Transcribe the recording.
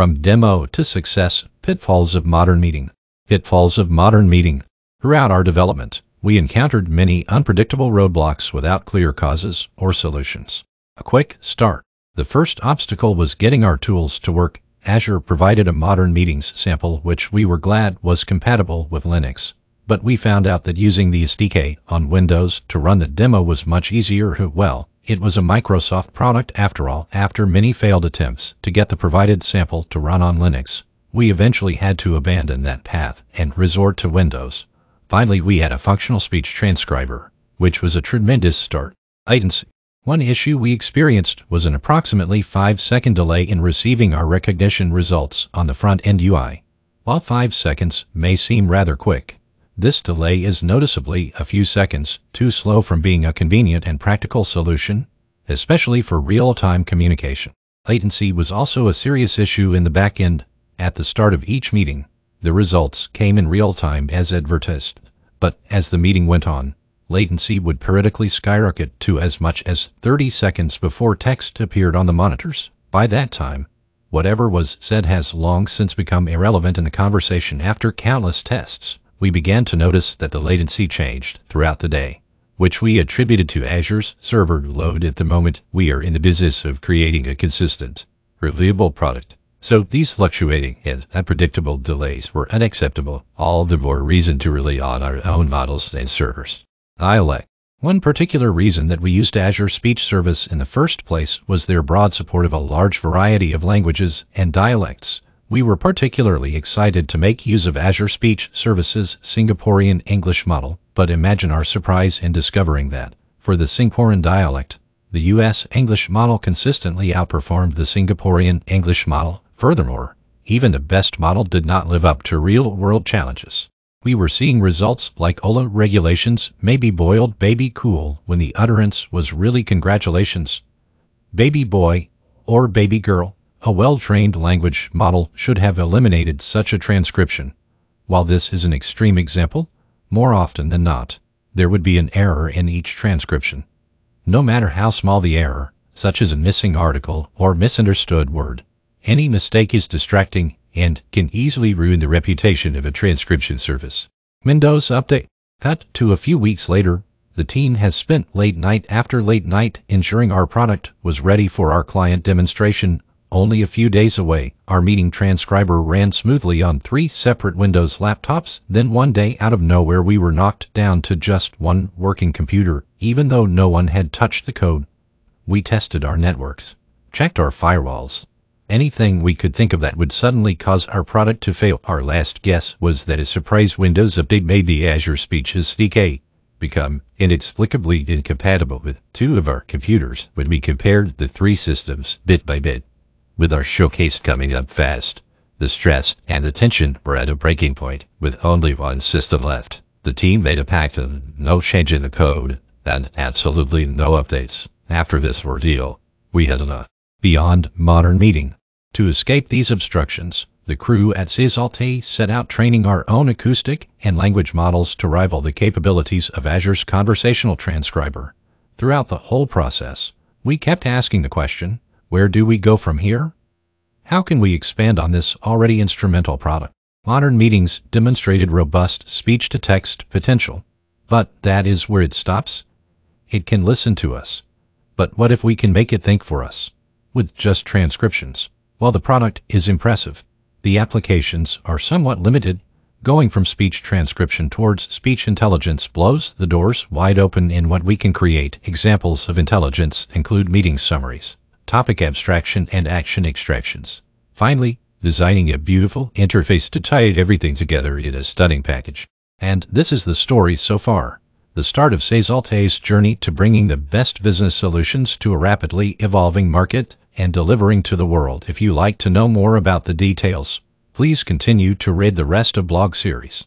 From Demo to Success Pitfalls of Modern Meeting. Pitfalls of Modern Meeting. Throughout our development, we encountered many unpredictable roadblocks without clear causes or solutions. A quick start. The first obstacle was getting our tools to work. Azure provided a modern meetings sample which we were glad was compatible with Linux. But we found out that using the SDK on Windows to run the demo was much easier. Well, it was a Microsoft product after all. After many failed attempts to get the provided sample to run on Linux, we eventually had to abandon that path and resort to Windows. Finally, we had a functional speech transcriber, which was a tremendous start. One issue we experienced was an approximately 5 second delay in receiving our recognition results on the front end UI. While 5 seconds may seem rather quick, this delay is noticeably a few seconds too slow from being a convenient and practical solution, especially for real-time communication. Latency was also a serious issue in the back end. At the start of each meeting, the results came in real time as advertised, but as the meeting went on, latency would periodically skyrocket to as much as 30 seconds before text appeared on the monitors. By that time, whatever was said has long since become irrelevant in the conversation after countless tests. We began to notice that the latency changed throughout the day, which we attributed to Azure's server load at the moment we are in the business of creating a consistent, reliable product. So these fluctuating and unpredictable delays were unacceptable, all the more reason to rely on our own models and servers. Dialect. One particular reason that we used Azure Speech Service in the first place was their broad support of a large variety of languages and dialects. We were particularly excited to make use of Azure Speech Service's Singaporean English model, but imagine our surprise in discovering that, for the Singaporean dialect, the U.S. English model consistently outperformed the Singaporean English model Furthermore, even the best model did not live up to real-world challenges. We were seeing results like OLA regulations, maybe boiled baby cool, when the utterance was really congratulations. Baby boy or baby girl, a well-trained language model should have eliminated such a transcription. While this is an extreme example, more often than not, there would be an error in each transcription. No matter how small the error, such as a missing article or misunderstood word, any mistake is distracting and can easily ruin the reputation of a transcription service. Windows Update Cut to a few weeks later, the team has spent late night after late night ensuring our product was ready for our client demonstration. Only a few days away, our meeting transcriber ran smoothly on three separate Windows laptops. Then one day out of nowhere we were knocked down to just one working computer, even though no one had touched the code. We tested our networks, checked our firewalls, anything we could think of that would suddenly cause our product to fail. Our last guess was that a surprise Windows update made the Azure Speech SDK become inexplicably incompatible with two of our computers when we compared the three systems bit by bit. With our showcase coming up fast, the stress and the tension were at a breaking point with only one system left. The team made a pact of no change in the code and absolutely no updates. After this ordeal, we had a beyond modern meeting to escape these obstructions, the crew at Seasalt.ai set out training our own acoustic and language models to rival the capabilities of Azure's conversational transcriber. Throughout the whole process, we kept asking the question, where do we go from here? How can we expand on this already instrumental product? Modern meetings demonstrated robust speech-to-text potential, but that is where it stops. It can listen to us, but what if we can make it think for us, with just transcriptions? While the product is impressive, the applications are somewhat limited. Going from speech transcription towards speech intelligence blows the doors wide open in what we can create. Examples of intelligence include meeting summaries, topic abstraction, and action extractions. Finally, designing a beautiful interface to tie everything together in a stunning package. And this is the story so far. The start of Seasalt.ai's journey to bringing the best business solutions to a rapidly evolving market and delivering to the world. If you like to know more about the details, please continue to read the rest of blog series.